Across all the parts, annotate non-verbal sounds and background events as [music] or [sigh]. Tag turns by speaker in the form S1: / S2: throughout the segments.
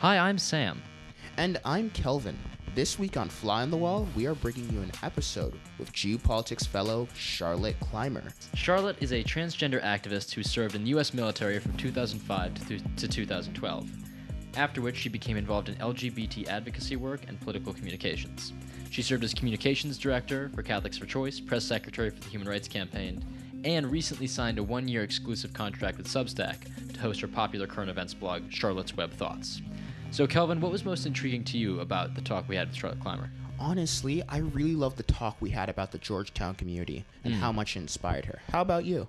S1: Hi, I'm Sam.
S2: And I'm Kelvin. This week on Fly on the Wall, we are bringing you an episode with GU Politics fellow Charlotte Clymer.
S1: Charlotte is a transgender activist who served in the U.S. military from 2005 to, to 2012, after which she became involved in LGBT advocacy work and political communications. She served as communications director for Catholics for Choice, press secretary for the Human Rights Campaign, and recently signed a one year exclusive contract with Substack to host her popular current events blog, Charlotte's Web Thoughts. So, Kelvin, what was most intriguing to you about the talk we had with Charlotte Clymer?
S2: Honestly, I really loved the talk we had about the Georgetown community and how much it inspired her. How about you?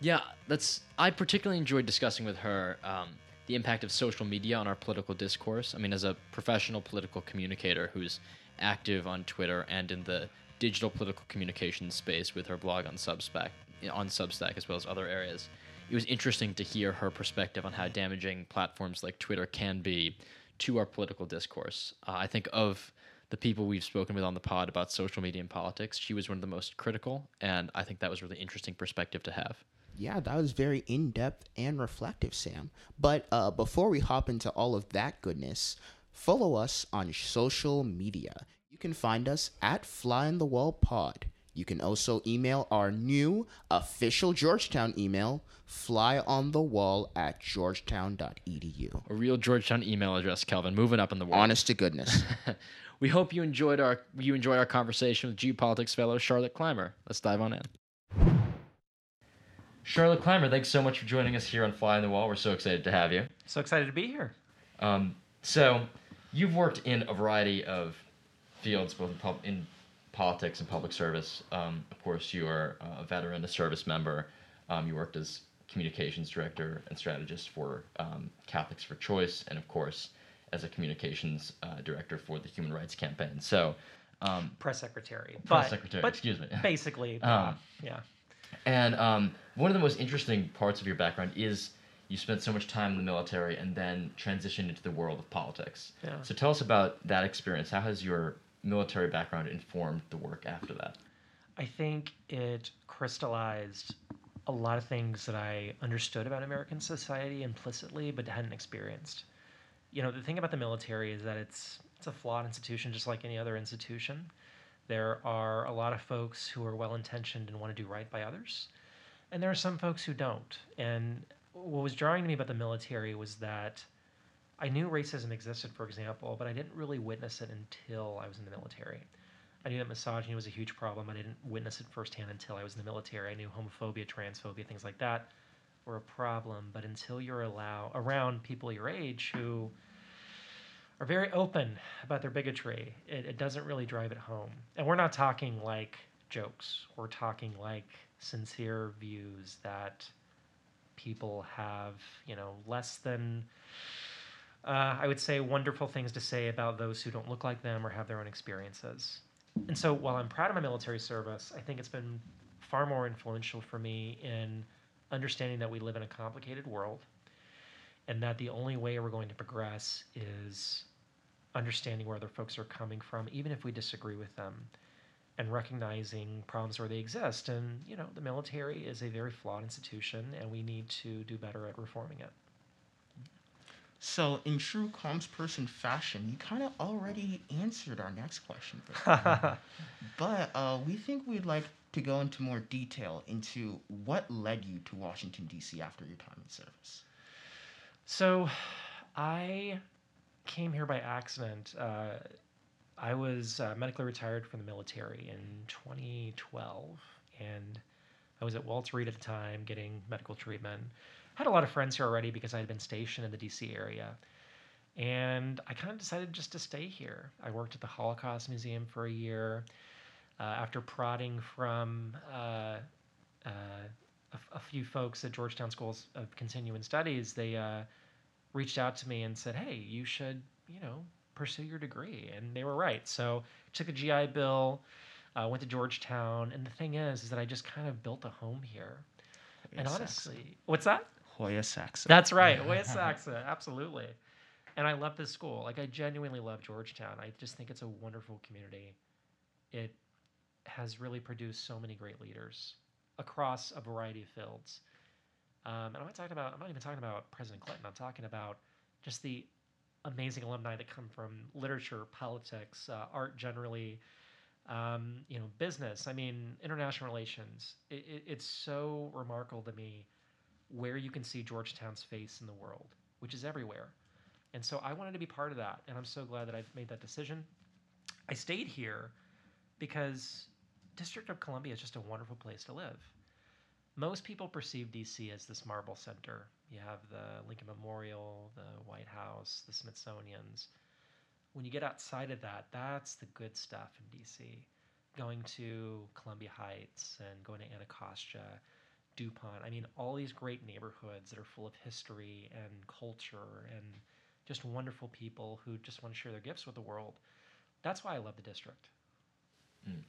S1: Yeah, that's. I particularly enjoyed discussing with her um, the impact of social media on our political discourse. I mean, as a professional political communicator who's active on Twitter and in the digital political communications space with her blog on Substack, on Substack as well as other areas, it was interesting to hear her perspective on how damaging platforms like Twitter can be to our political discourse. Uh, I think of the people we've spoken with on the pod about social media and politics, she was one of the most critical, and I think that was a really interesting perspective to have.
S2: Yeah, that was very in depth and reflective, Sam. But uh, before we hop into all of that goodness, follow us on social media. You can find us at Fly in the Wall Pod. You can also email our new official Georgetown email, flyonthewall at georgetown.edu.
S1: A real Georgetown email address, Kelvin. Moving up in the world.
S2: Honest to goodness. [laughs]
S1: we hope you enjoyed our you enjoy our conversation with GU Politics fellow Charlotte Clymer. Let's dive on in. Charlotte Clymer, thanks so much for joining us here on Fly on the Wall. We're so excited to have you.
S3: So excited to be here.
S1: Um, so, you've worked in a variety of fields, both in, pub- in politics and public service. Um, of course, you are a veteran, a service member. Um, you worked as communications director and strategist for um, Catholics for Choice, and of course, as a communications uh, director for the Human Rights Campaign. So, um,
S3: Press secretary.
S1: Press
S3: but,
S1: secretary,
S3: but
S1: excuse me. [laughs]
S3: Basically,
S1: Um,
S3: uh, yeah.
S1: And um, one of the most interesting parts of your background is you spent so much time in the military and then transitioned into the world of politics.
S3: Yeah.
S1: So tell us about that experience. How has your military background informed the work after that?
S3: I think it crystallized a lot of things that I understood about American society implicitly, but hadn't experienced. You know, the thing about the military is that it's it's a flawed institution, just like any other institution. There are a lot of folks who are well intentioned and want to do right by others, and there are some folks who don't. And what was drawing to me about the military was that I knew racism existed, for example, but I didn't really witness it until I was in the military. I knew that misogyny was a huge problem. I didn't witness it firsthand until I was in the military. I knew homophobia, transphobia, things like that were a problem. But until you're allow around people your age who are very open about their bigotry, it, it doesn't really drive it home. And we're not talking like jokes. We're talking like sincere views that people have, you know, less than uh, I would say wonderful things to say about those who don't look like them or have their own experiences. And so while I'm proud of my military service, I think it's been far more influential for me in understanding that we live in a complicated world and that the only way we're going to progress is understanding where other folks are coming from, even if we disagree with them, and recognizing problems where they exist. And, you know, the military is a very flawed institution, and we need to do better at reforming it.
S2: So, in true comms person fashion, you kind of already answered our next question. [laughs] but uh, we think we'd like to go into more detail into what led you to Washington, D.C. after your time in service.
S3: So, I came here by accident. Uh, I was uh, medically retired from the military in 2012, and I was at Walter Reed at the time getting medical treatment. I had a lot of friends here already because I had been stationed in the DC area. And I kind of decided just to stay here. I worked at the Holocaust Museum for a year. Uh, after prodding from uh, uh, a, a few folks at Georgetown Schools of Continuing Studies, they uh, reached out to me and said, "Hey, you should, you know, pursue your degree." And they were right. So I took a GI Bill, uh, went to Georgetown, and the thing is, is that I just kind of built a home here. and honestly, what's that?
S2: Hoya Saxa.
S3: That's right, [laughs] Hoya Saxa, absolutely. And I love this school. Like I genuinely love Georgetown. I just think it's a wonderful community. It has really produced so many great leaders across a variety of fields. Um, and I'm not talking about. I'm not even talking about President Clinton. I'm talking about just the amazing alumni that come from literature, politics, uh, art generally, um, you know, business. I mean, international relations. It, it, it's so remarkable to me where you can see Georgetown's face in the world, which is everywhere. And so I wanted to be part of that, and I'm so glad that I've made that decision. I stayed here because District of Columbia is just a wonderful place to live. Most people perceive DC as this marble center. You have the Lincoln Memorial, the White House, the Smithsonian's. When you get outside of that, that's the good stuff in DC. Going to Columbia Heights and going to Anacostia, DuPont. I mean, all these great neighborhoods that are full of history and culture and just wonderful people who just want to share their gifts with the world. That's why I love the district.
S1: Mm.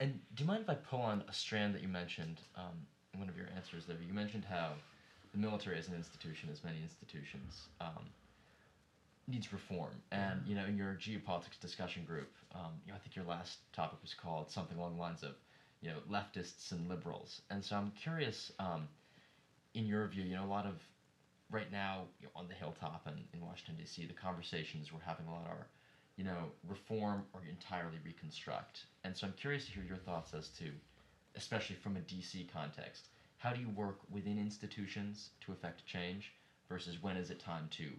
S1: And do you mind if I pull on a strand that you mentioned um, in one of your answers there? You mentioned how the military as an institution, as many institutions, um, needs reform. And you know, in your GU Politics discussion group, um, you know, I think your last topic was called something along the lines of, you know, leftists and liberals. And so I'm curious, um, in your view, you know, a lot of right now you know, on the hilltop and in Washington D.C., the conversations we're having a lot are, you know, reform or entirely reconstruct. And so I'm curious to hear your thoughts as to, especially from a D.C. context, how do you work within institutions to affect change versus when is it time to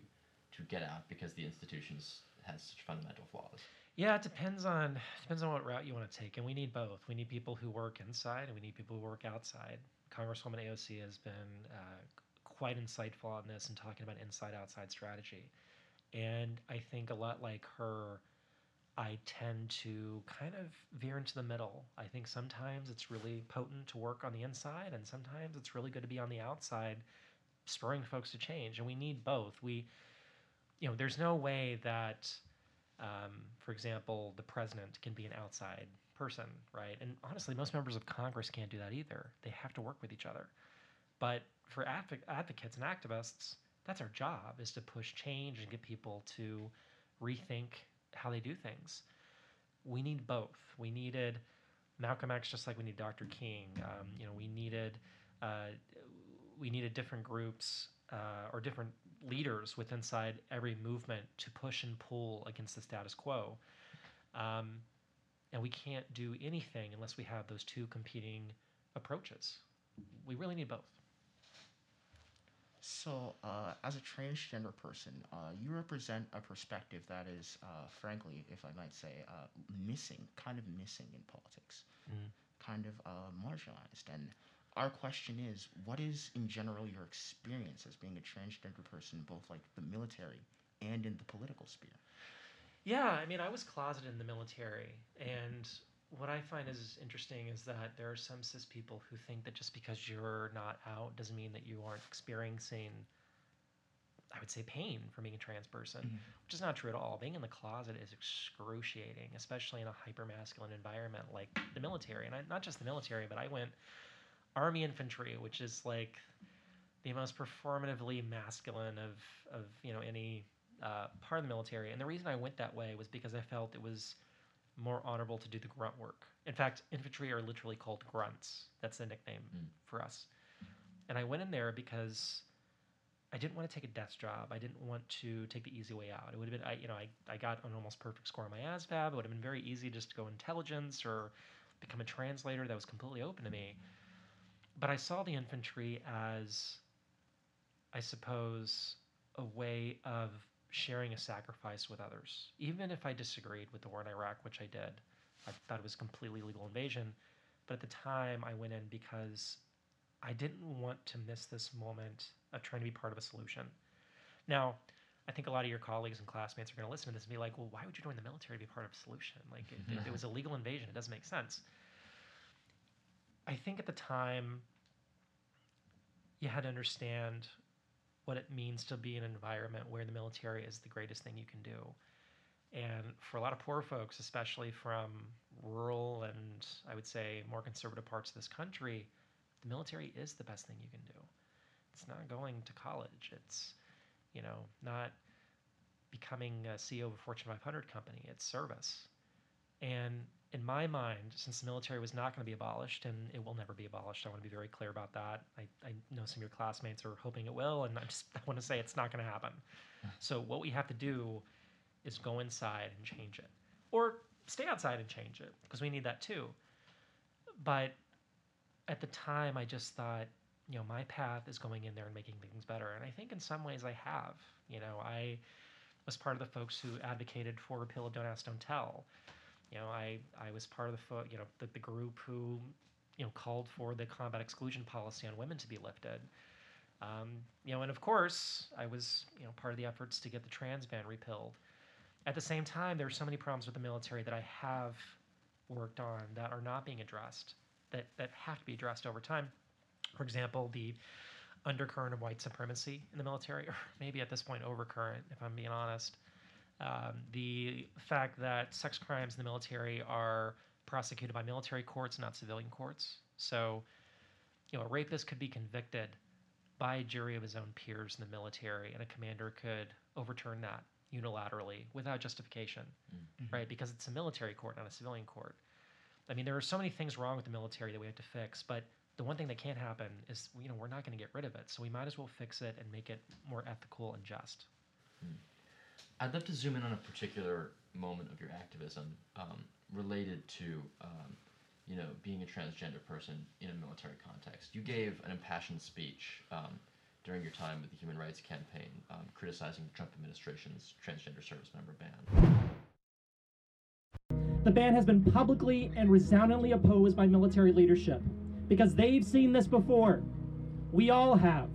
S1: to get out because the institutions has such fundamental flaws?
S3: Yeah, it depends on depends on what route you want to take, and we need both. We need people who work inside, and we need people who work outside. Congresswoman AOC has been uh, quite insightful on this and talking about inside outside strategy. And I think a lot like her, I tend to kind of veer into the middle. I think sometimes it's really potent to work on the inside, and sometimes it's really good to be on the outside, spurring folks to change. And we need both. We, you know, there's no way that, um, for example, the president can be an outside person, right? And honestly, most members of Congress can't do that either. They have to work with each other. But for advocates and activists, that's our job is to push change and get people to rethink how they do things. We need both. We needed Malcolm X just like we need Dr. King. Um, you know, we needed uh, we needed different groups uh, or different leaders with inside every movement to push and pull against the status quo. Um, and we can't do anything unless we have those two competing approaches. We really need both.
S2: So, uh, as a transgender person, uh, you represent a perspective that is, uh, frankly, if I might say, uh, missing, kind of missing in politics, mm. kind of uh, marginalized. And our question is what is, in general, your experience as being a transgender person, both like the military and in the political sphere?
S3: Yeah, I mean, I was closeted in the military, and what I find is interesting is that there are some cis people who think that just because you're not out doesn't mean that you aren't experiencing, I would say, pain from being a trans person, mm-hmm. which is not true at all. Being in the closet is excruciating, especially in a hyper masculine environment like the military. And I, not just the military, but I went Army infantry, which is like the most performatively masculine of, of you know any uh, part of the military. And the reason I went that way was because I felt it was more honorable to do the grunt work. In fact, infantry are literally called grunts. That's the nickname mm. for us. And I went in there because I didn't want to take a desk job. I didn't want to take the easy way out. It would have been, I, you know, I, I got an almost perfect score on my ASVAB. It would have been very easy just to go intelligence or become a translator. That was completely open to me. But I saw the infantry as, I suppose, a way of sharing a sacrifice with others. Even if I disagreed with the war in Iraq, which I did, I thought it was completely legal invasion. But at the time, I went in because I didn't want to miss this moment of trying to be part of a solution. Now, I think a lot of your colleagues and classmates are going to listen to this and be like, well, why would you join the military to be part of a solution? Like, it, it was a legal invasion. It doesn't make sense. I think at the time, you had to understand what it means to be in an environment where the military is the greatest thing you can do. And for a lot of poor folks, especially from rural and I would say more conservative parts of this country, the military is the best thing you can do. It's not going to college. It's, you know, not becoming a CEO of a Fortune 500 company. It's service. And in my mind, since the military was not going to be abolished, and it will never be abolished, I want to be very clear about that. I, I know some of your classmates are hoping it will, and [laughs] I just I want to say it's not going to happen. Hmm. So what we have to do is go inside and change it, or stay outside and change it, because we need that too. But at the time, I just thought, you know, my path is going in there and making things better, and I think in some ways I have. You know, I was part of the folks who advocated for repeal of Don't Ask, Don't Tell. You know, I, I was part of the fo- you know the, the group who you know called for the combat exclusion policy on women to be lifted. Um, you know, and of course, I was you know part of the efforts to get the trans ban repealed. At the same time, there are so many problems with the military that I have worked on that are not being addressed that that have to be addressed over time. For example, the undercurrent of white supremacy in the military, [laughs] or maybe at this point overcurrent, if I'm being honest. Um, the fact that sex crimes in the military are prosecuted by military courts, not civilian courts. So, you know, a rapist could be convicted by a jury of his own peers in the military, and a commander could overturn that unilaterally without justification,
S1: Mm-hmm.
S3: right? Because it's a military court, not a civilian court. I mean, there are so many things wrong with the military that we have to fix, but the one thing that can't happen is, you know, we're not going to get rid of it. So we might as well fix it and make it more ethical and just.
S1: I'd love to zoom in on a particular moment of your activism um, related to, um, you know, being a transgender person in a military context. You gave an impassioned speech um, during your time with the Human Rights Campaign, um, criticizing the Trump administration's transgender service member ban.
S4: The ban has been publicly and resoundingly opposed by military leadership because they've seen this before. We all have.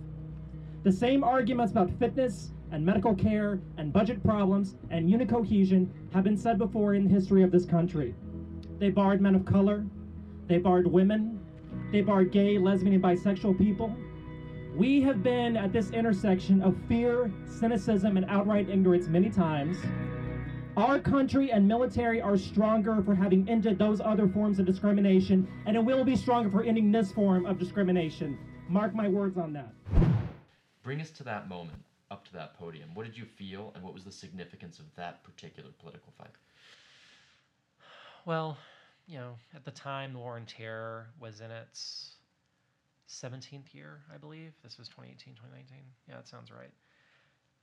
S4: The same arguments about fitness and medical care and budget problems and unit cohesion have been said before in the history of this country. They barred men of color, they barred women, they barred gay, lesbian, and bisexual people. We have been at this intersection of fear, cynicism, and outright ignorance many times. Our country and military are stronger for having ended those other forms of discrimination, and it will be stronger for ending this form of discrimination. Mark my words on that.
S1: Bring us to that moment, up to that podium. What did you feel, and what was the significance of that particular political fight?
S3: Well, you know, at the time, the War on Terror was in its 17th year, I believe. This was 2018, 2019. Yeah, that sounds right.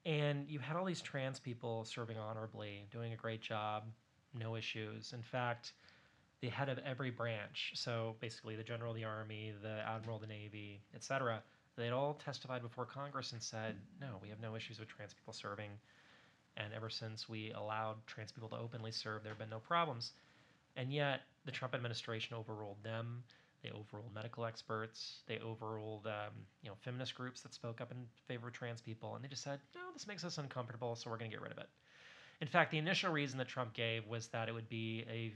S3: And you had all these trans people serving honorably, doing a great job, no issues. In fact, the head of every branch, so basically the general of the army, the admiral of the navy, etc., they'd all testified before Congress and said, no, we have no issues with trans people serving. And ever since we allowed trans people to openly serve, there have been no problems. And yet, the Trump administration overruled them. They overruled medical experts. They overruled, um, you know, feminist groups that spoke up in favor of trans people, and they just said, "No, this makes us uncomfortable, so we're going to get rid of it." In fact, the initial reason that Trump gave was that it would be a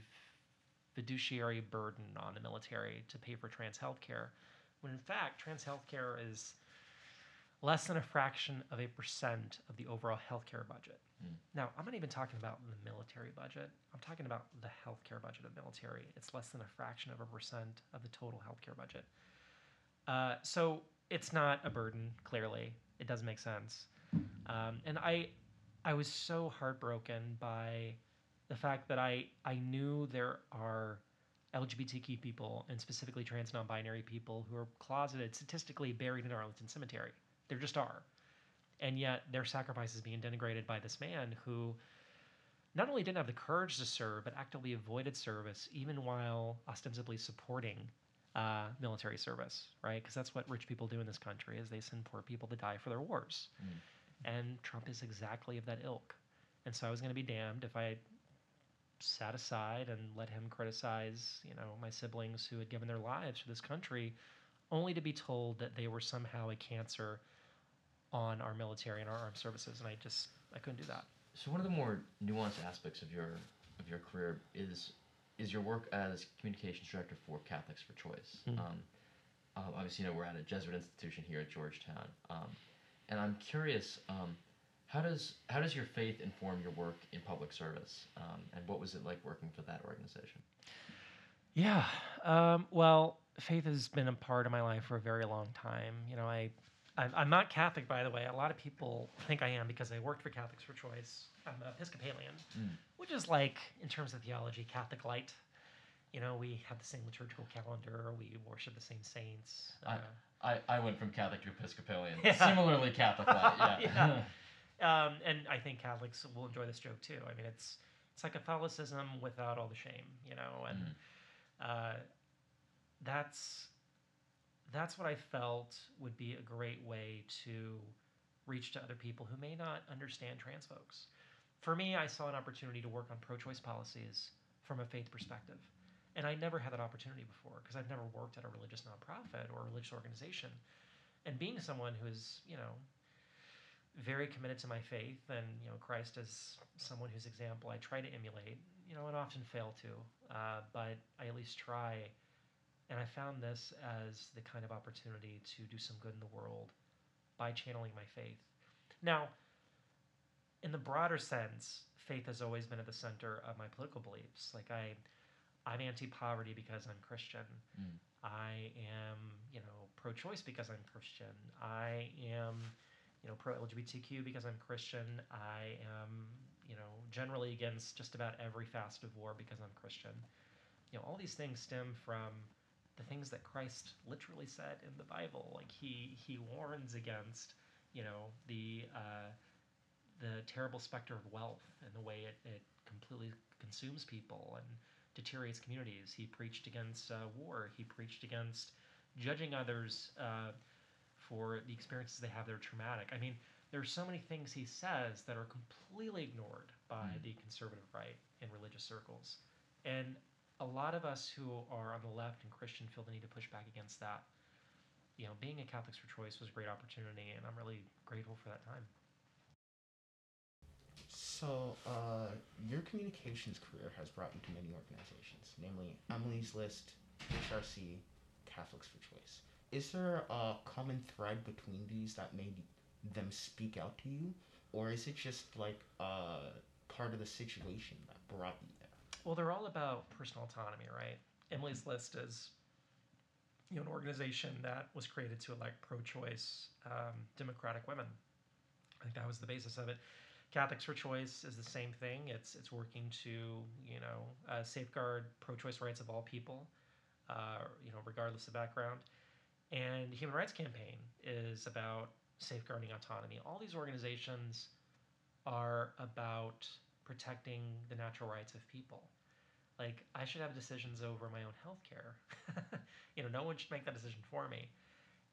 S3: fiduciary burden on the military to pay for trans health care, when in fact, trans health care is less than a fraction of a percent of the overall healthcare budget.
S1: Mm.
S3: Now, I'm not even talking about the military budget. I'm talking about the healthcare budget of the military. It's less than a fraction of a percent of the total healthcare budget. Uh, so it's not a burden. Clearly, it does make sense. Um, and I, I was so heartbroken by the fact that I I knew there are LGBTQ people and specifically trans non-binary people who are closeted, statistically buried in Arlington Cemetery. There just are. And yet their sacrifice is being denigrated by this man who not only didn't have the courage to serve, but actively avoided service, even while ostensibly supporting uh, military service, right? Because that's what rich people do in this country is they send poor people to die for their wars.
S1: Mm.
S3: And Trump is exactly of that ilk. And so I was going to be damned if I sat aside and let him criticize, you know, my siblings who had given their lives for this country, only to be told that they were somehow a cancer on our military and our armed services. And I just I couldn't do that.
S1: So one of the more nuanced aspects of your of your career is is your work as communications director for Catholics for Choice.
S3: Mhm.
S1: Um, uh, obviously, you know we're at a Jesuit institution here at Georgetown, um, and I'm curious. Um, how does how does your faith inform your work in public service, um, and what was it like working for that organization?
S3: Yeah. Um, well, faith has been a part of my life for a very long time. You know, I, I'm, I'm not Catholic, by the way. A lot of people think I am because I worked for Catholics for Choice. I'm Episcopalian,
S1: Mm.
S3: which is like, in terms of theology, Catholic light. you know, we have the same liturgical calendar, we worship the same saints.
S1: I-
S3: uh,
S1: I, I went from Catholic to Episcopalian. [laughs]
S3: Yeah.
S1: Similarly Catholic, yeah. [laughs]
S3: Yeah. Um, and I think Catholics will enjoy this joke too. I mean, it's it's like Catholicism without all the shame, you know, and
S1: Mhm.
S3: uh, that's that's what I felt would be a great way to reach to other people who may not understand trans folks. For me, I saw an opportunity to work on pro-choice policies from a faith perspective. And I never had that opportunity before because I've never worked at a religious nonprofit or a religious organization. And being someone who is, you know, very committed to my faith and you know Christ as someone whose example I try to emulate. You know, and often fail to, uh, but I at least try. And I found this as the kind of opportunity to do some good in the world by channeling my faith. Now, in the broader sense, faith has always been at the center of my political beliefs. Like I, I'm anti-poverty because I'm Christian.
S1: Mm.
S3: I am, you know, pro-choice because I'm Christian. I am, you know, pro-LGBTQ because I'm Christian. I am, you know, generally against just about every facet of war because I'm Christian. You know, all these things stem from the things that Christ literally said in the Bible. Like he he warns against, you know, the uh, the terrible specter of wealth and the way it, it completely consumes people and deteriorates communities. He preached against uh, war. He preached against judging others uh, for the experiences they have that are traumatic. I mean, there are so many things he says that are completely ignored by
S1: Mhm.
S3: the conservative right in religious circles. And a lot of us who are on the left and Christian feel the need to push back against that. You know, being a Catholics for Choice was a great opportunity, and I'm really grateful for that time.
S2: So, uh, your communications career has brought you to many organizations, namely Emily's List, HRC, Catholics for Choice. Is there a common thread between these that made them speak out to you, or is it just like uh, part of the situation that brought you there?
S3: Well, they're all about personal autonomy, right? Emily's List is, you know, an organization that was created to elect pro-choice um, democratic women. I think that was the basis of it. Catholics for Choice is the same thing. It's it's working to you know uh, safeguard pro-choice rights of all people, uh, you know, regardless of background. And Human Rights Campaign is about safeguarding autonomy. All these organizations are about protecting the natural rights of people. Like I should have decisions over my own health care. [laughs] you know, no one should make that decision for me.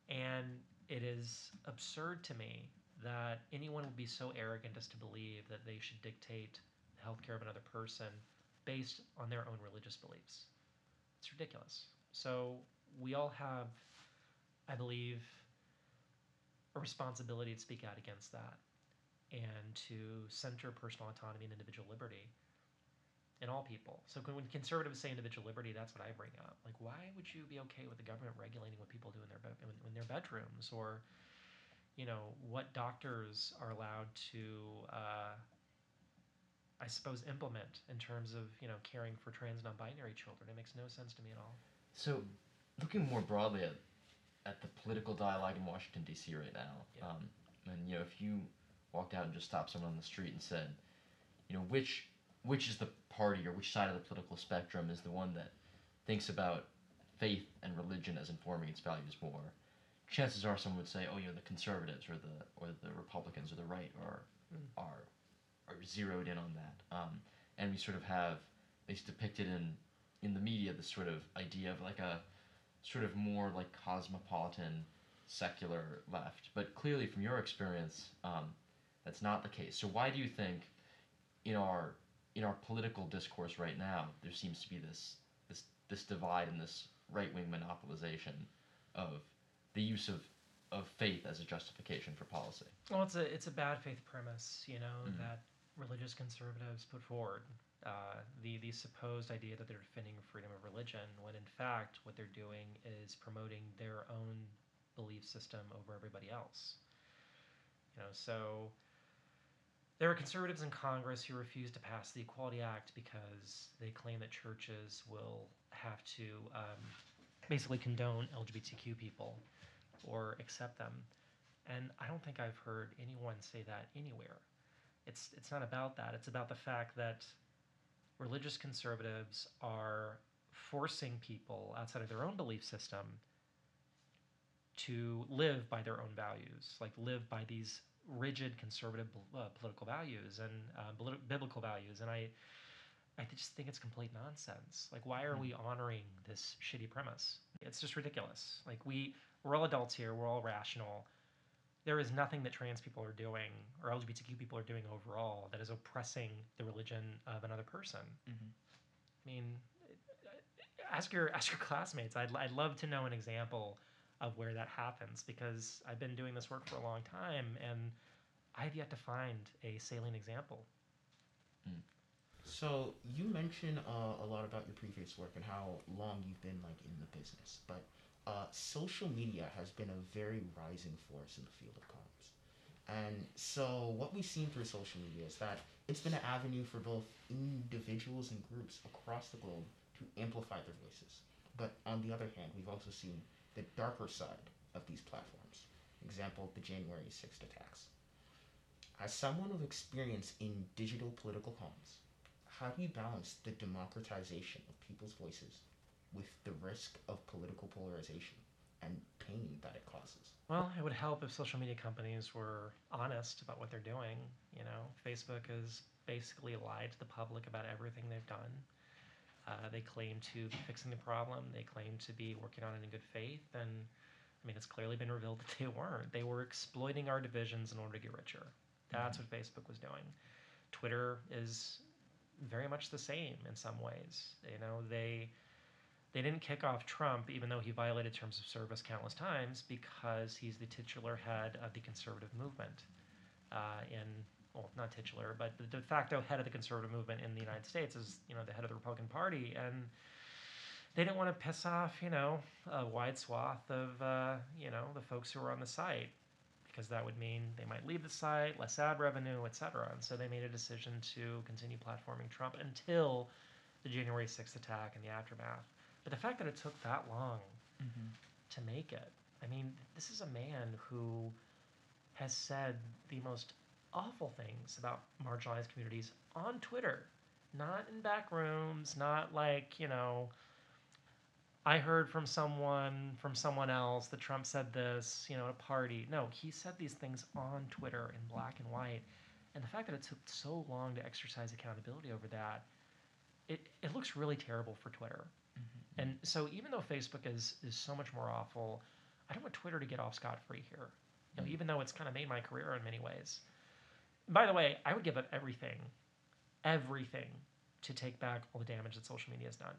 S3: And it is absurd to me that anyone would be so arrogant as to believe that they should dictate the health care of another person based on their own religious beliefs. It's ridiculous. So we all have, I believe, a responsibility to speak out against that and to center personal autonomy and individual liberty in all people. So when conservatives say individual liberty, that's what I bring up. Like, why would you be okay with the government regulating what people do in their be- in their bedrooms, or you know what doctors are allowed to, uh, I suppose, implement in terms of you know caring for trans non-binary children? It makes no sense to me at all.
S1: So, looking more broadly at, at the political dialogue in Washington D.C. right now,
S3: Yeah.
S1: um, and you know, if you walked out and just stopped someone on the street and said, you know, which which is the party or which side of the political spectrum is the one that thinks about faith and religion as informing its values more, chances are someone would say, oh, you know, the conservatives or the or the Republicans or the right are
S3: Mm.
S1: are are zeroed in on that, um, and we sort of have at least depicted in in the media this sort of idea of like a sort of more like cosmopolitan secular left but clearly from your experience um, that's not the case so why do you think in our in our political discourse right now there seems to be this this this divide and this right-wing monopolization of the use of of faith as a justification for policy
S3: Well, it's a it's a bad faith premise, you know,
S1: Mhm.
S3: that religious conservatives put forward. Uh, the the supposed idea that they're defending freedom of religion, when in fact what they're doing is promoting their own belief system over everybody else. You know, so there are conservatives in Congress who refuse to pass the Equality Act because they claim that churches will have to um, basically condone LGBTQ people or accept them. And I don't think I've heard anyone say that anywhere. It's it's not about that. It's about the fact that religious conservatives are forcing people outside of their own belief system to live by their own values, like live by these rigid conservative uh, political values and uh, biblical values. And I, I just think it's complete nonsense. Like, why are we honoring this shitty premise? It's just ridiculous. Like, we we're all adults here. We're all rational. There is nothing that trans people are doing or LGBTQ people are doing overall that is oppressing the religion of another person. Mm-hmm. I mean, ask your [laughs] ask your classmates. I'd I'd love to know an example of where that happens because I've been doing this work for a long time and I've yet to find a salient example.
S2: Mm. So you mentioned uh, a lot about your previous work and how long you've been like in the business, but uh, social media has been a very rising force in the field of comms. And so what we've seen through social media is that it's been an avenue for both individuals and groups across the globe to amplify their voices. But on the other hand, we've also seen the darker side of these platforms. Example, the January 6th attacks. As someone with experience in digital political comms, how do you balance the democratization of people's voices with the risk of political polarization and pain that it causes?
S3: Well, it would help if social media companies were honest about what they're doing. You know, Facebook has basically lied to the public about everything they've done. Uh, they claim to be fixing the problem. They claim to be working on it in good faith. And I mean, it's clearly been revealed [laughs] that they weren't. They were exploiting our divisions in order to get richer. That's mm-hmm. what Facebook was doing. Twitter is very much the same in some ways. You know, they they didn't kick off Trump, even though he violated terms of service countless times, because he's the titular head of the conservative movement uh, in well, not titular, but the de facto head of the conservative movement in the United States is, you know, the head of the Republican Party, and they didn't want to piss off, you know, a wide swath of, uh, you know, the folks who were on the site, because that would mean they might leave the site, less ad revenue, etc. And so they made a decision to continue platforming Trump until the January 6th attack and the aftermath. But the fact that it took that long mm-hmm. to make it, I mean, this is a man who has said the most awful things about marginalized communities on Twitter, not in back rooms, not like, you know, I heard from someone from someone else that Trump said this, you know, at a party. No, he said these things on Twitter in black and white. And the fact that it took so long to exercise accountability over that, it, it looks really terrible for Twitter. And so even though Facebook is is so much more awful, I don't want Twitter to get off scot free here. You know, mm-hmm. even though it's kind of made my career in many ways. By the way, I would give up everything, everything, to take back all the damage that social media has done.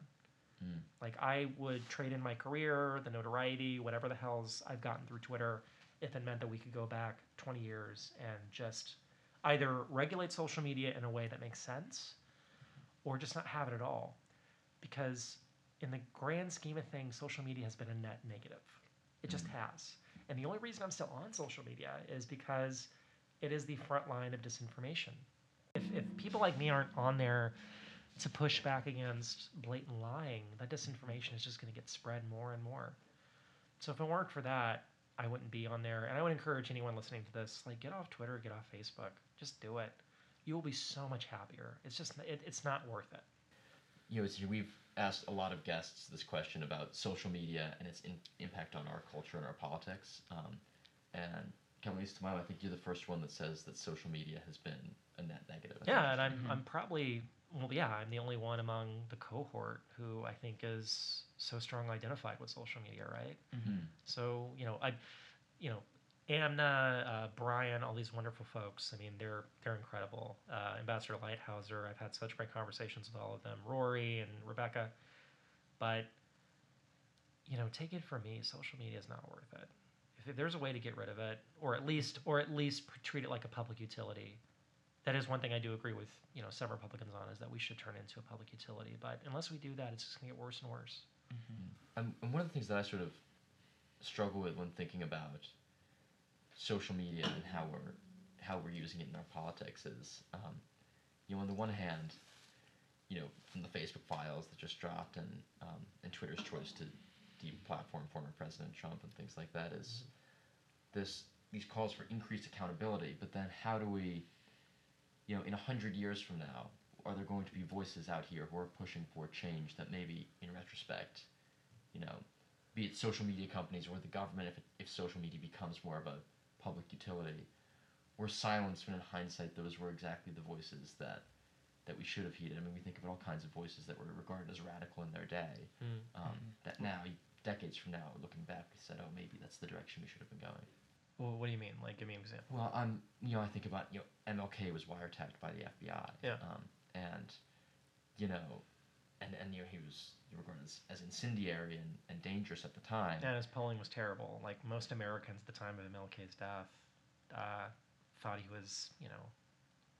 S3: Mm. Like I would trade in my career, the notoriety, whatever the hell's I've gotten through Twitter, if it meant that we could go back 20 years and just either regulate social media in a way that makes sense, or just not have it at all, because in the grand scheme of things, social media has been a net negative. It just mm. has. And the only reason I'm still on social media is because it is the front line of disinformation. If, if people like me aren't on there to push back against blatant lying, that disinformation is just going to get spread more and more. So if it weren't for that, I wouldn't be on there. And I would encourage anyone listening to this, like, get off Twitter, get off Facebook, just do it. You will be so much happier. It's just, it, it's not worth it.
S1: You know, we've asked a lot of guests this question about social media and its in, impact on our culture and our politics. Um, and at least to my mind, I think you're the first one that says that social media has been a net negative.
S3: Yeah, and I'm mm-hmm. I'm probably well, yeah, I'm the only one among the cohort who I think is so strongly identified with social media, right? Mm-hmm. So you know, I, you know, Amna, uh, Brian, all these wonderful folks. I mean, they're they're incredible. Uh, Ambassador Lighthizer, I've had such great conversations with all of them. Rory and Rebecca, but you know, take it from me, social media is not worth it if there's a way to get rid of it, or at least or at least treat it like a public utility, that is one thing I do agree with you know some Republicans on is that we should turn it into a public utility. But unless we do that, it's just gonna get worse and worse.
S1: Mm-hmm. and one of the things that I sort of struggle with when thinking about social media and how we're how we're using it in our politics is, um, you know, on the one hand, you know, from the Facebook files that just dropped and um, and Twitter's choice to deplatform former President Trump and things like that is this these calls for increased accountability. But then how do we, you know, in a hundred years from now, are there going to be voices out here who are pushing for change that maybe, in retrospect, you know, be it social media companies or the government, if, it, if social media becomes more of a public utility, were silenced when in hindsight those were exactly the voices that that we should have heeded. I mean, we think of all kinds of voices that were regarded as radical in their day.
S3: Mm.
S1: Um, That now, decades from now, looking back, we said, "Oh, maybe that's the direction we should have been going."
S3: Well, what do you mean? Like, give me an example.
S1: Well, I'm, you know, I think about, you know, MLK was wiretapped by the FBI.
S3: Yeah.
S1: Um, and, you know, and, and you know, he was regarded as, as incendiary and, and dangerous at the time.
S3: And his polling was terrible. Like most Americans at the time of MLK's death uh, thought he was, you know,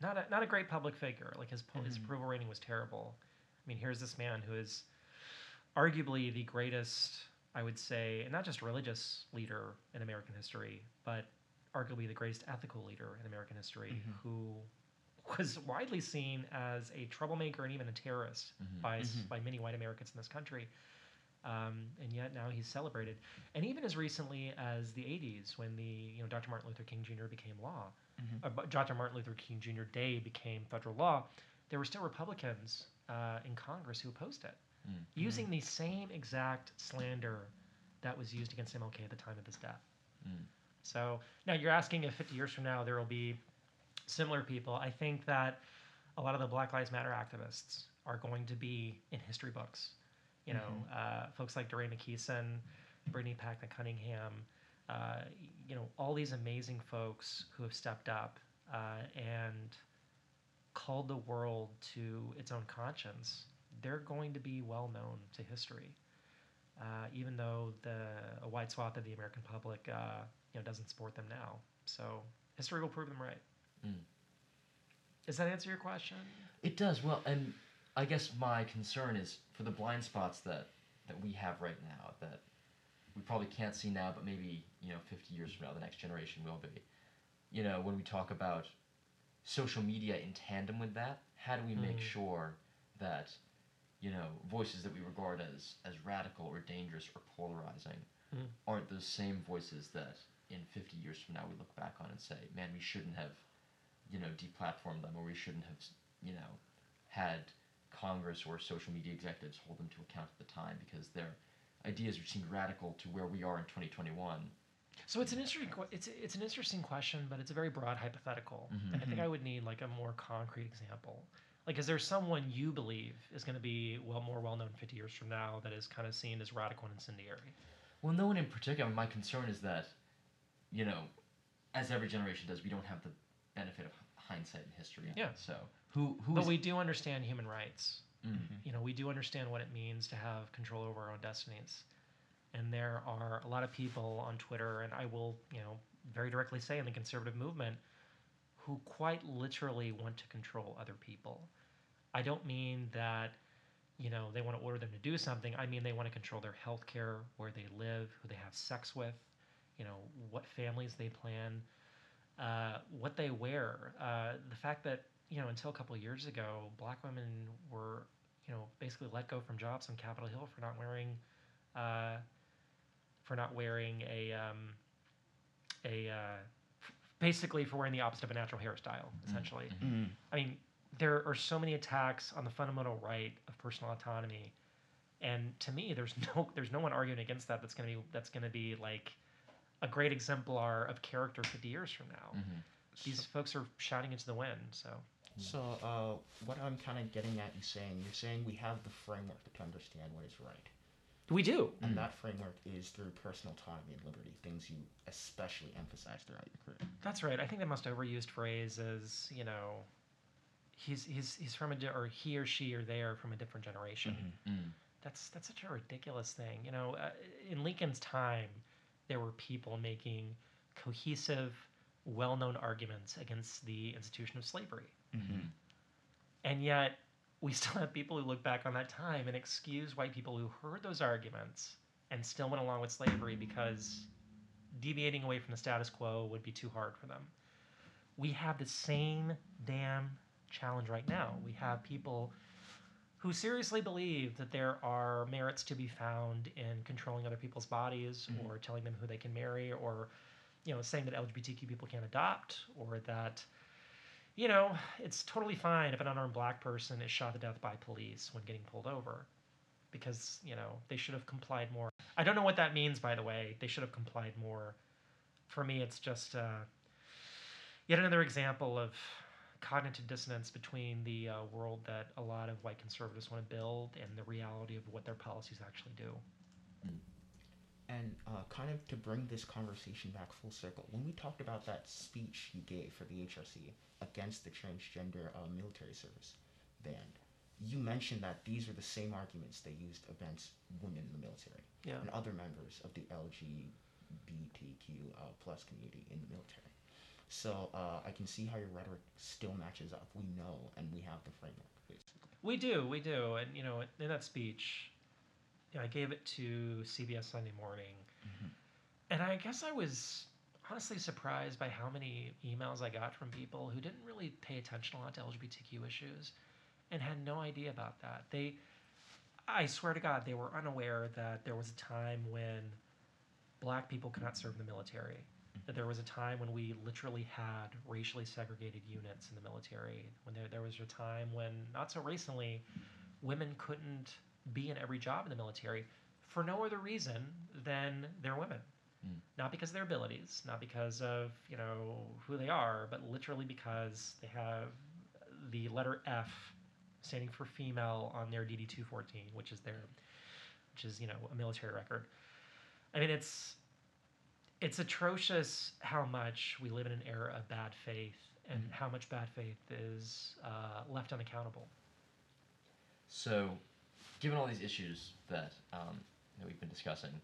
S3: not a, not a great public figure. Like his po- his approval rating was terrible. I mean, here's this man who is arguably the greatest, I would say, and not just religious leader in American history, but arguably the greatest ethical leader in American history,
S2: Mhm.
S3: who was widely seen as a troublemaker and even a terrorist
S1: Mhm.
S3: by s
S2: Mhm.
S3: by many white Americans in this country. Um, and yet now he's celebrated, and even as recently as the '80s, when the you know Dr. Martin Luther King Jr. became law,
S2: Mhm.
S3: uh, Dr. Martin Luther King Jr. Day became federal law, there were still Republicans uh, in Congress who opposed it,
S1: Mm.
S3: using the same exact slander that was used against MLK at the time of his death.
S1: Mm.
S3: So now you're asking if 50 years from now there will be similar people. I think that a lot of the Black Lives Matter activists are going to be in history books. You know, uh, folks like DeRay Mckesson, Brittany Packnett Cunningham, uh, you know, all these amazing folks who have stepped up uh, and called the world to its own conscience. They're going to be well known to history, uh, even though the a wide swath of the American public, uh, you know, doesn't support them now. So history will prove them right.
S1: Mm.
S3: Does that answer your question?
S1: It does well, and I guess my concern is for the blind spots that that we have right now that we probably can't see now, but maybe you know, 50 years from now, the next generation will be. You know, when we talk about social media in tandem with that, how do we make
S3: Mm.
S1: sure that you know voices that we regard as as radical or dangerous or polarizing
S3: Mm.
S1: aren't those same voices that in 50 years from now we look back on and say, man, we shouldn't have you know, deplatformed them, or we shouldn't have, you know, had Congress or social media executives hold them to account at the time because their ideas seemed radical to where we are in 2021.
S3: So it's an interesting it's it's an interesting question, but it's a very broad hypothetical.
S1: Mhm.
S3: And I think I would need like a more concrete example. Like, is there someone you believe is going to be well more well known 50 years from now that is kind of seen as radical and incendiary?
S1: Well, no one in particular. My concern is that, you know, as every generation does, we don't have the benefit of hindsight and history.
S3: Yeah.
S1: So who who
S3: But we do understand human rights.
S1: Mhm.
S3: You know, we do understand what it means to have control over our own destinies. And there are a lot of people on Twitter, and I will, you know, very directly say in the conservative movement, who quite literally want to control other people. I don't mean that, you know, they want to order them to do something. I mean they want to control their health care, where they live, who they have sex with, you know, what families they plan, uh, what they wear. Uh, the fact that, you know, until a couple of years ago, black women were, you know, basically let go from jobs on Capitol Hill for not wearing, uh, for not wearing a, um, a, uh, basically for wearing the opposite of a natural hairstyle, essentially.
S2: Mm.
S3: I mean, there are so many attacks on the fundamental right of personal autonomy, and to me, there's [laughs] no there's no one arguing against that. That's gonna be that's gonna be like a great exemplar of character 50 years from now.
S1: Mhm.
S3: These folks are shouting into the wind. So
S2: So, uh, what I'm kind of getting at you saying, you're saying we have the framework to understand what is right.
S3: we do.
S2: And that framework is through personal autonomy and liberty, things you especially emphasize throughout your career.
S3: That's right. I think the most overused phrase is you know. He's, he's, he's from a di- or he or she or they are from a different generation.
S1: Mm.
S3: That's that's such a ridiculous thing. You know, uh, in Lincoln's time, there were people making cohesive, well-known arguments against the institution of slavery,
S1: Mhm.
S3: and yet we still have people who look back on that time and excuse white people who heard those arguments and still went along with slavery because deviating away from the status quo would be too hard for them. We have the same damn challenge right now. We have people who seriously believe that there are merits to be found in controlling other people's bodies
S2: Mhm.
S3: or telling them who they can marry or you know saying that lgbtq people can't adopt or that you know, it's totally fine if an unarmed black person is shot to death by police when getting pulled over because, you know, they should have complied more. I don't know what that means, by the way. They should have complied more. For me, it's just uh, yet another example of cognitive dissonance between the uh, world that a lot of white conservatives want to build and the reality of what their policies actually do.
S2: And uh, kind of to bring this conversation back full circle, when we talked about that speech you gave for the HRC against the transgender uh, military service band, you mentioned that these are the same arguments they used against women in the military
S3: Yeah.
S2: and other members of the LGBTQ uh, plus community in the military. So uh, I can see how your rhetoric still matches up. We know and we have the framework, basically.
S3: We do, we do, and you know, in that speech, you know, I gave it to CBS Sunday Morning, and I guess I was honestly surprised by how many emails I got from people who didn't really pay attention a lot to LGBTQ issues, and had no idea about that. They, I swear to God, they were unaware that there was a time when black people could not serve in the military. That there was a time when we literally had racially segregated units in the military. When there, there was a time when, not so recently, women couldn't be in every job in the military for no other reason than they're women.
S1: Mm.
S3: Not because of their abilities, not because of you know who they are, but literally because they have the letter F standing for female on their DD two fourteen, which is their, which is you know a military record. I mean, it's it's atrocious how much we live in an era of bad faith and
S1: Mhm.
S3: how much bad faith is uh, left unaccountable.
S1: So, given all these issues that um, that we've been discussing,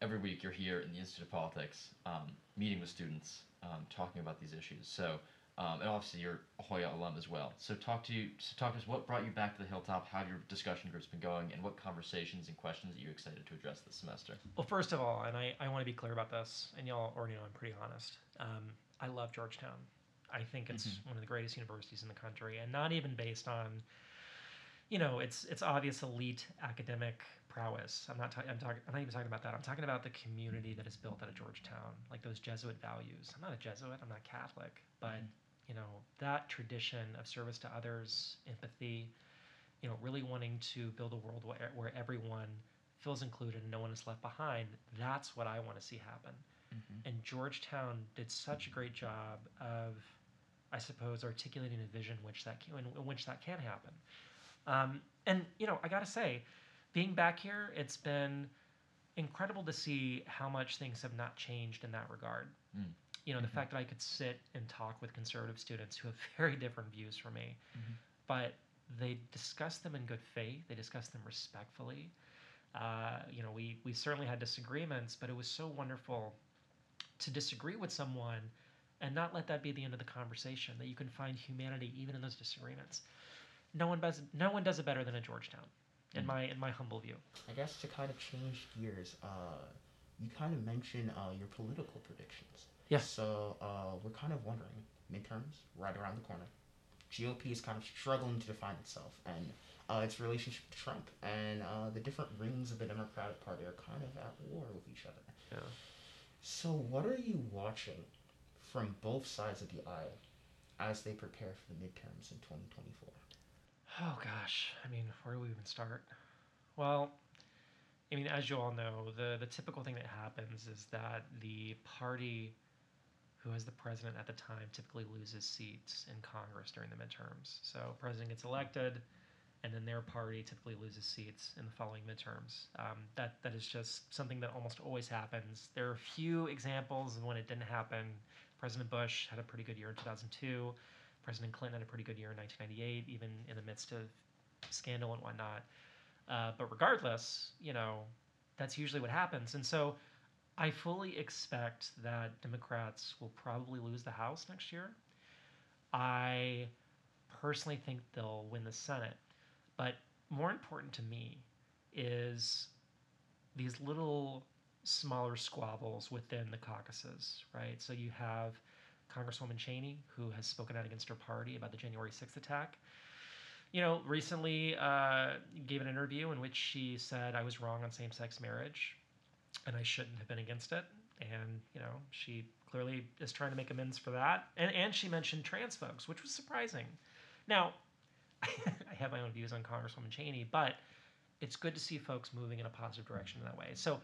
S1: every week you're here in the Institute of Politics, um, meeting with students, um, talking about these issues. So, um, and obviously you're a Hoya alum as well. So, talk to you. So talk to us. What brought you back to the hilltop? How have your discussion groups been going, and what conversations and questions are you excited to address this semester?
S3: Well, first of all, and I, I want to be clear about this, and y'all already know I'm pretty honest. Um, I love Georgetown. I think it's
S1: Mhm.
S3: one of the greatest universities in the country, and not even based on, you know, it's it's obvious elite academic prowess. I'm not talking. I'm talking. I'm not even talking about that. I'm talking about the community that is built out of Georgetown, like those Jesuit values. I'm not a Jesuit. I'm not Catholic, but
S1: Mhm.
S3: You know that tradition of service to others, empathy, you know, really wanting to build a world where, where everyone feels included and no one is left behind. That's what I want to see happen. And Georgetown did such a great job of, I suppose, articulating a vision which that can, in, which that can happen. Um, and you know, I got to say, being back here, it's been incredible to see how much things have not changed in that regard.
S1: Mm.
S3: You know, the
S1: Mhm.
S3: fact that I could sit and talk with conservative students who have [laughs] very different views from me,
S1: Mhm.
S3: but they discuss them in good faith. They discuss them respectfully. Uh, you know, we we certainly had disagreements, but it was so wonderful to disagree with someone and not let that be the end of the conversation. That you can find humanity even in those disagreements. No one does no one does it better than a Georgetown, in
S1: Mhm.
S3: my in my humble view.
S2: I guess to kind of change gears, uh, you kind of mentioned uh, your political predictions.
S3: Yeah.
S2: So uh, we're kind of wondering, midterms right around the corner. GOP is kind of struggling to define itself and uh, its relationship to Trump, and uh, the different rings of the Democratic Party are kind of at war with each other.
S3: Yeah.
S2: So what are you watching from both sides of the aisle as they prepare for the midterms in 2024?
S3: Oh gosh, I mean, where do we even start? Well, I mean, as you all know, the the typical thing that happens is that the party who has the president at the time typically loses seats in Congress during the midterms. So president gets elected, and then their party typically loses seats in the following midterms. Um, that that is just something that almost always happens. There are a few examples of when it didn't happen. President Bush had a pretty good year in 2002. President Clinton had a pretty good year in 1998, even in the midst of scandal and whatnot. Uh, but regardless, you know, that's usually what happens. And so I fully expect that Democrats will probably lose the House next year. I personally think they'll win the Senate. But more important to me is these little smaller squabbles within the caucuses, right? So you have Congresswoman Cheney, who has spoken out against her party about the January 6th attack. You know, recently uh, gave an interview in which she said I was wrong on same sex marriage and I shouldn't have been against it. And, you know, she clearly is trying to make amends for that. And and she mentioned trans folks, which was surprising. Now, [laughs] I have my own views on Congresswoman Cheney, but it's good to see folks moving in a positive direction in that way. So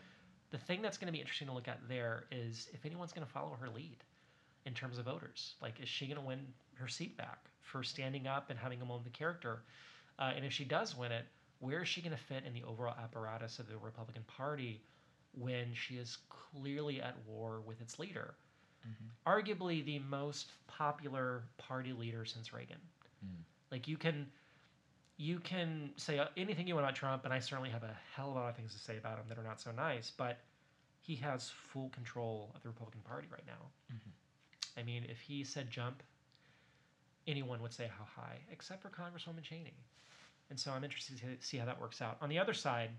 S3: the thing that's going to be interesting to look at there is if anyone's going to follow her lead in terms of voters. Like, is she going to win her seat back for standing up and having a moment of character? Uh, and if she does win it, where is she going to fit in the overall apparatus of the Republican Party when she is clearly at war with its leader? Mm-hmm. Arguably the most popular party leader since Reagan. Mm. Like you can you can say anything you want about Trump, and I certainly have a hell of a lot of things to say about him that are not so nice, but he has full control of the Republican Party right now. Mm-hmm. I mean, if he said jump, anyone would say how high, except for Congresswoman Cheney. And so I'm interested to see how that works out. On the other side,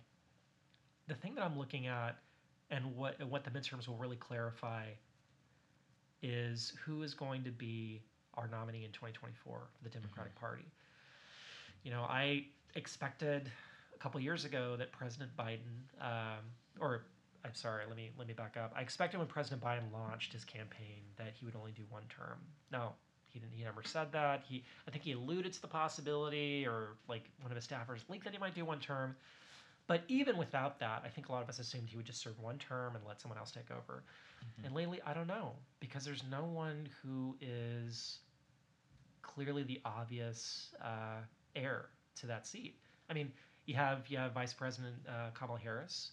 S3: the thing that I'm looking at and what what the midterms will really clarify is who is going to be our nominee in 2024 for the Democratic Party. You know, I expected a couple years ago that President Biden, um, or I'm sorry, let me let me back up. I expected when President Biden launched his campaign that he would only do one term. No, he didn't. He never said that. He, I think he alluded to the possibility, or like one of his staffers leaked that he might do one term. But even without that, I think a lot of us assumed he would just serve one term and let someone else take over. And lately, I don't know because there's no one who is clearly the obvious uh, heir to that seat. I mean, you have you have Vice President uh, Kamala Harris,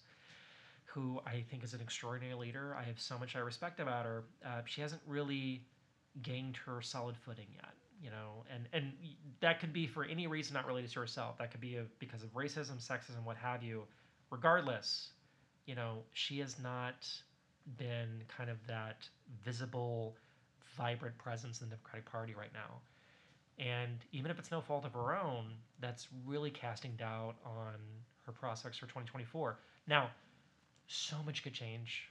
S3: who I think is an extraordinary leader. I have so much I respect about her. Uh, she hasn't really gained her solid footing yet, you know, and and that could be for any reason not related to herself. That could be a, because of racism, sexism, what have you. Regardless, you know, she has not been kind of that visible, vibrant presence in the Democratic Party right now. And even if it's no fault of her own, that's really casting doubt on her prospects for 2024. Now, so much could change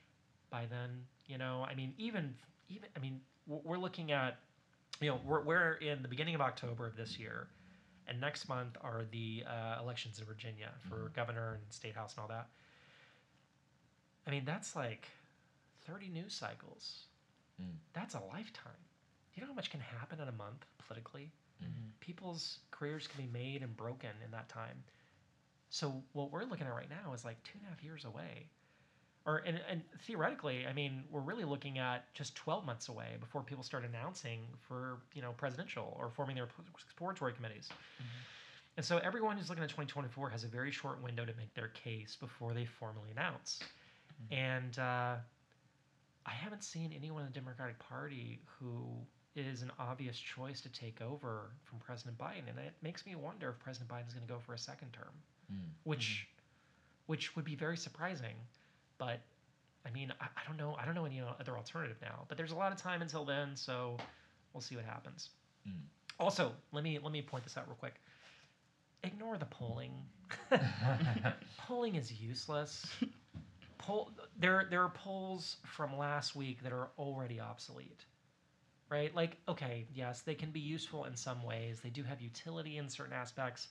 S3: by then. You know, I mean, even even I mean, we're looking at, you know, we're we're in the beginning of October of this year, and next month are the uh, elections in Virginia for governor and state house and all that. I mean, that's like 30 news cycles.
S1: Mm.
S3: That's a lifetime. Do you know how much can happen in a month politically? People's careers can be made and broken in that time. So what we're looking at right now is like two and a half years away. Or and, and theoretically, I mean, we're really looking at just 12 months away before people start announcing for you know presidential or forming their exploratory committees. And so everyone who's looking at 2024 has a very short window to make their case before they formally announce. And uh, I haven't seen anyone in the Democratic Party who is an obvious choice to take over from President Biden, and it makes me wonder if President Biden's going to go for a second term,
S1: Mm.
S3: which, which would be very surprising. But I mean, I, I don't know. I don't know any other alternative now. But there's a lot of time until then, so we'll see what happens.
S1: Mm.
S3: Also, let me let me point this out real quick. Ignore the polling. [laughs] polling is useless. Poll there there are polls from last week that are already obsolete. Right? Like, okay, yes, they can be useful in some ways. They do have utility in certain aspects.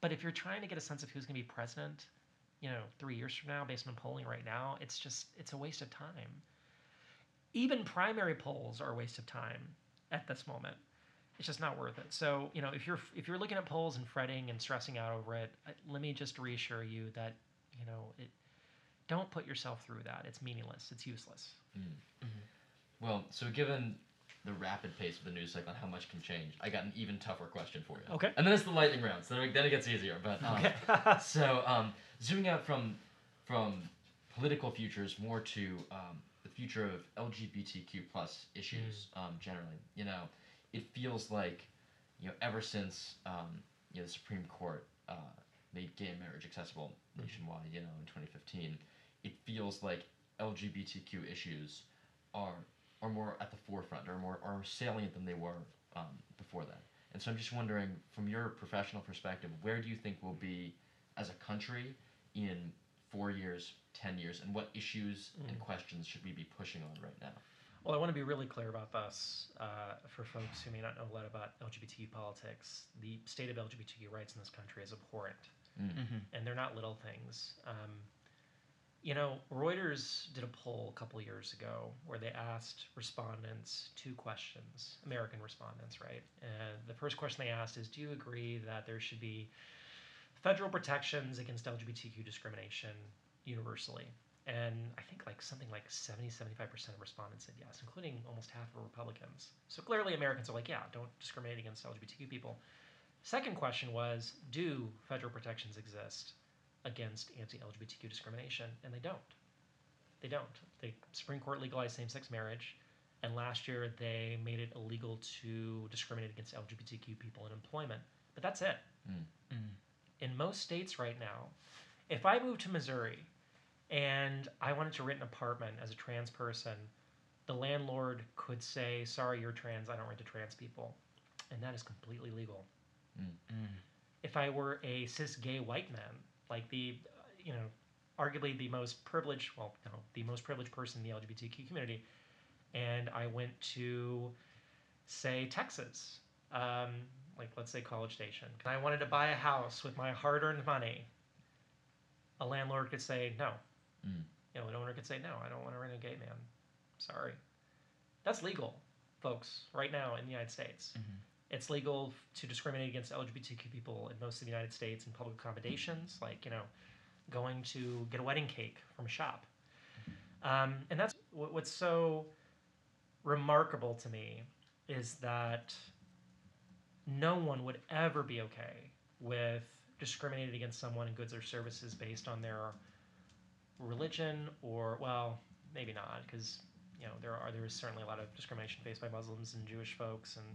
S3: But if you're trying to get a sense of who's going to be president, you know, three years from now, based on polling right now, it's just it's a waste of time. Even primary polls are a waste of time at this moment. It's just not worth it. So you know, if you're if you're looking at polls and fretting and stressing out over it, uh, let me just reassure you that you know it. Don't put yourself through that. It's meaningless. It's useless.
S1: Well, so given the rapid pace of the news cycle and how much can change, I got an even tougher question for you.
S3: Okay.
S1: And then it's the lightning round, so then it- gets easier. But um,
S3: Okay. [laughs]
S1: so um, zooming out from from political futures more to um, the future of LGBTQ plus issues um, generally. You know, it feels like you know ever since um, you know the Supreme Court uh, made gay marriage accessible nationwide. You know, in 2015, it feels like LGBTQ issues are are more at the forefront or more are salient than they were um, before that. And so I'm just wondering, from your professional perspective, where do you think we'll be as a country in four years, ten years, and what issues and questions should we be pushing on right now?
S3: Well, I want to be really clear about this uh, for folks who may not know a lot about LGBTQ politics. The state of LGBTQ rights in this country is abhorrent,
S1: Mm.
S3: and they're not little things. Um, You know, Reuters did a poll a couple years ago where they asked respondents two questions, American respondents, right? And the first question they asked is Do you agree that there should be federal protections against LGBTQ discrimination universally? And I think like something like 70, 75% of respondents said yes, including almost half of Republicans. So clearly Americans are like, yeah, don't discriminate against LGBTQ people. Second question was Do federal protections exist against anti LGBTQ discrimination? And they don't. They don't. The Supreme Court legalized same sex marriage, and last year they made it illegal to discriminate against LGBTQ people in employment. But that's it.
S1: Mm.
S3: In most states right now, if I moved to Missouri and I wanted to rent an apartment as a trans person, the landlord could say, Sorry, you're trans, I don't rent to trans people. And that is completely legal.
S1: Mm.
S3: If I were a cis gay white man, like the, you know, arguably the most privileged, well, no, the most privileged person in the LGBTQ community, and I went to, say, Texas, um, like let's say College Station, and I wanted to buy a house with my hard earned money, a landlord could say no.
S1: Mm.
S3: You know, an owner could say no, I don't want to rent a gay man. Sorry. That's legal, folks, right now in the United States.
S1: Mhm.
S3: It's legal to discriminate against LGBTQ people in most of the United States in public accommodations, like, you know, going to get a wedding cake from a shop. Um, and that's what's so remarkable to me is that no one would ever be okay with discriminating against someone in goods or services based on their religion or well maybe not because you know there are there is certainly a lot of discrimination faced by muslims and jewish folks and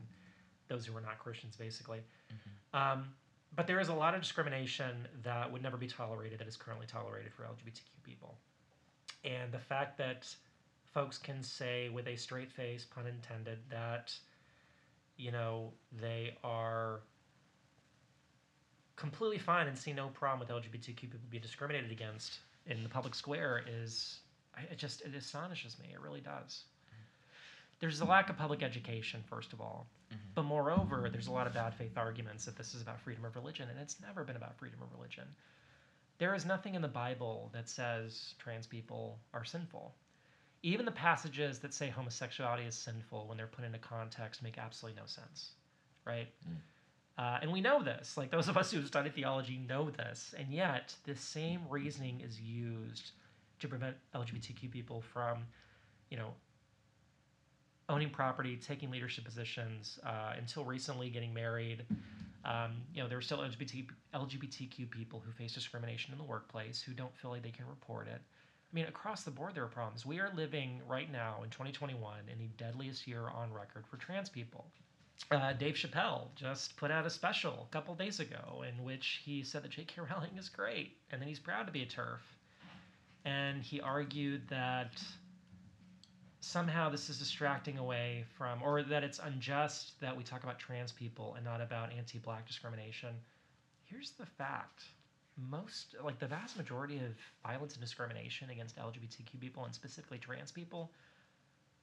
S3: those who are not christians basically. Um, but there is a lot of discrimination that would never be tolerated that is currently tolerated for lgbtq people. And the fact that folks can say with a straight face pun intended that you know they are completely fine and see no problem with lgbtq people being discriminated against in the public square is, it just it astonishes me. It really does there's a lack of public education first of all. But moreover there's a lot of bad faith arguments that this is about freedom of religion and it's never been about freedom of religion. There is nothing in the bible that says trans people are sinful. Even the passages that say homosexuality is sinful when they're put into context make absolutely no sense right?
S1: Mm.
S3: uh, and we know this. Like those of us who study theology know this. And yet this same reasoning is used to prevent lgbtq people from you know owning property taking leadership positions uh, until recently getting married um, you know there are still LGBT, lgbtq people who face discrimination in the workplace who don't feel like they can report it I mean, across the board, there are problems. We are living right now in 2021 in the deadliest year on record for trans people. Uh, Dave Chappelle just put out a special a couple days ago in which he said that J.K. Rowling is great and that he's proud to be a TERF. And he argued that somehow this is distracting away from, or that it's unjust that we talk about trans people and not about anti black discrimination. Here's the fact most like the vast majority of violence and discrimination against lgbtq people and specifically trans people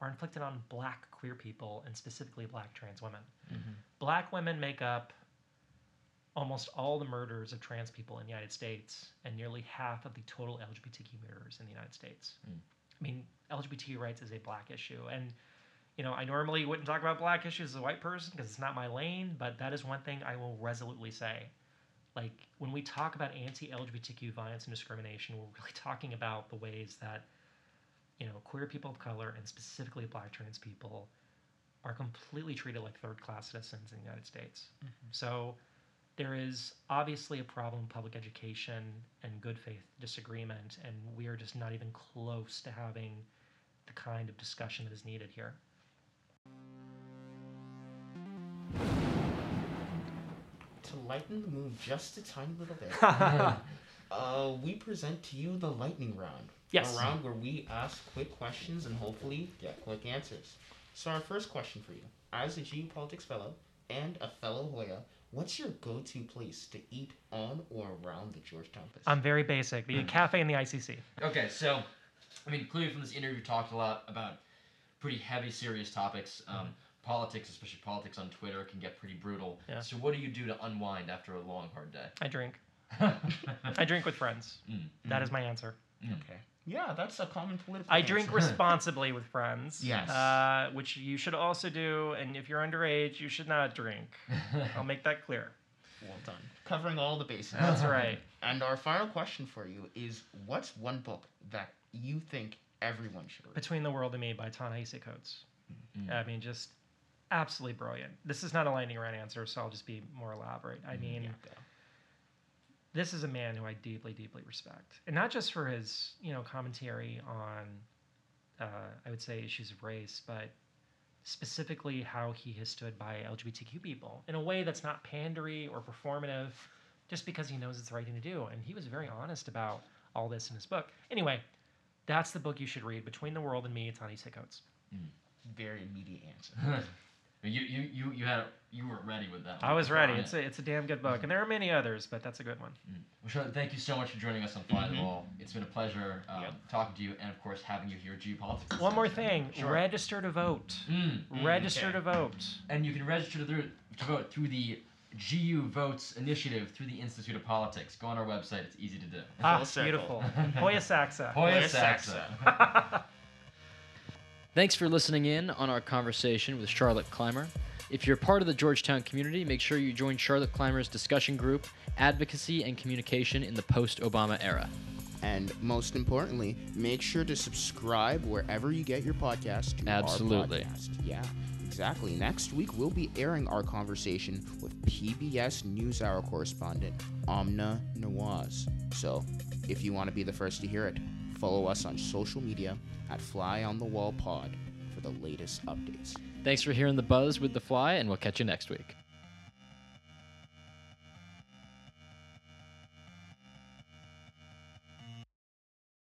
S3: are inflicted on black queer people and specifically black trans women
S1: Mhm.
S3: black women make up almost all the murders of trans people in the united states and nearly half of the total lgbtq murders in the united states
S1: Mm.
S3: I mean lgbt rights is a black issue. And you know i normally wouldn't talk about black issues as a white person because it's not my lane but that is one thing i will resolutely say. Like when we talk about anti-lgbtq violence and discrimination we're really [laughs] talking about the ways that you know queer people of color and specifically black trans people are completely treated like third class citizens in the united states. Mm-hmm. So there is obviously a problem with public education and good faith disagreement and we are just not even close to having the kind of discussion that is needed here
S2: To lighten the mood just a tiny little bit, [laughs] [laughs] uh, we present to you the lightning round.
S3: Yes.
S2: A round where we ask quick questions and hopefully get quick answers. So, our first question for you, as a GU Politics fellow and a fellow Hoya, what's your go-to place to eat on or around the Georgetown Pacific?
S3: i'm very basic the cafe and the icc
S1: Okay, so I mean, clearly from this interview, we talked a lot about pretty heavy, serious topics. Um, Politics, especially politics on Twitter, can get pretty brutal.
S3: Yeah.
S1: So, what do you do to unwind after a long, hard day?
S3: i drink [laughs] i drink with friends
S1: Mm.
S3: That is my answer
S2: Okay. Yeah, that's a common political.
S3: I drink [laughs] responsibly with friends.
S2: Yes.
S3: Uh, which you should also do. And if you're underage, you should not drink. [laughs] I'll make that clear.
S2: Well done. Covering all the bases.
S3: That's right. [laughs]
S2: And our final question for you is: What's one book that you think everyone should read?
S3: Between the World and Me by Ta-Nehisi Coates.
S1: Mm.
S3: I mean, just absolutely brilliant. This is not a lightning round answer, so I'll just be more elaborate. I mean,
S2: Yeah, go.
S3: This is a man who I deeply, deeply respect, and not just for his, you know, commentary on, uh, I would say, issues of race, but specifically how he has stood by LGBTQ people in a way that's not pandery or performative, just because he knows it's the right thing to do. And he was very honest about all this in his book. Anyway, that's the book you should read, Between the World and Me, Ta-Nehisi Coates.
S2: Very immediate answer. [laughs]
S1: you, you, you, you had you were ready with that.
S3: I was ready. It's a, it's a damn good book, and there are many others, but that's a good one.
S1: Well, Charlotte, thank you so much for joining us on Fly the Wall. It's been a pleasure um,
S3: Yep.
S1: talking to you, and of course having you here at GU Politics.
S3: One more thing:
S1: Sure.
S3: register to vote.
S1: Mm.
S3: register
S2: okay.
S3: to vote.
S1: And you can register to, to vote through the GU Votes initiative through the Institute of Politics. Go on our website; it's easy to do.
S3: Ah,
S2: circle.
S3: beautiful. Hoya Saxa.
S1: Hoya
S2: Hoya
S1: Saxa. [laughs] Thanks for listening in on our conversation with Charlotte Clymer. If you're part of the Georgetown community, make sure you join Charlotte Clymer's discussion group, Advocacy and Communication in the Post Obama Era.
S2: And most importantly, make sure to subscribe wherever you get your podcast to
S1: Absolutely.
S2: podcast. Yeah, exactly. Next week, we'll be airing our conversation with PBS NewsHour correspondent Amna Nawaz. So, if you want to be the first to hear it, follow us on social media at Fly on the Wall Pod for the latest updates.
S1: Thanks for hearing the buzz with The Fly, and we'll catch you next week.